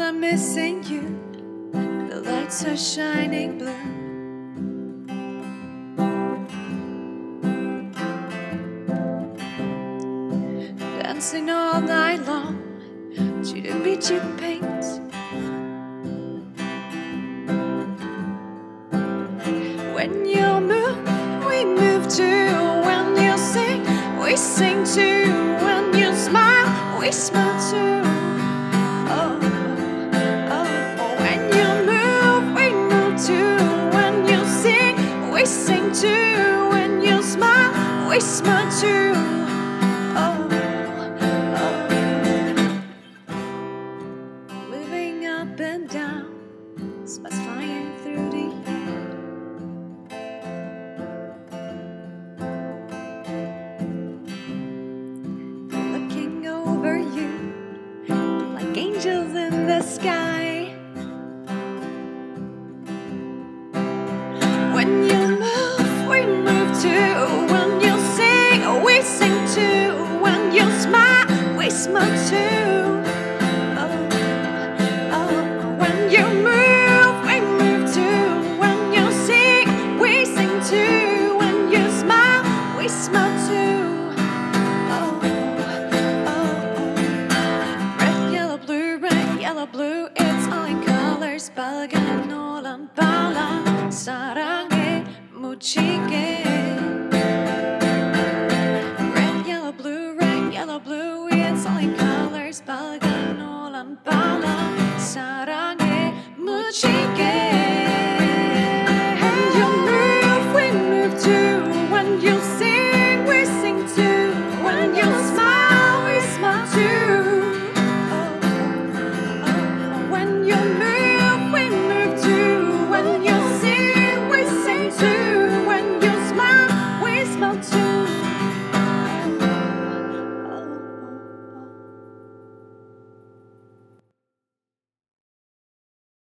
I'm missing you. The lights are shining blue. Dancing all night long, cheating beat you paint. When you move, we move too. When you sing, we sing too. Smile too. Oh, oh. Moving up and down, flying through the air. looking over you like angels in the sky. When you move, we move too. Smile, to oh, oh, when you move we move to when you see we sing too. When you smile we smoke too. Oh, oh 밤밤아 사랑에 묻히게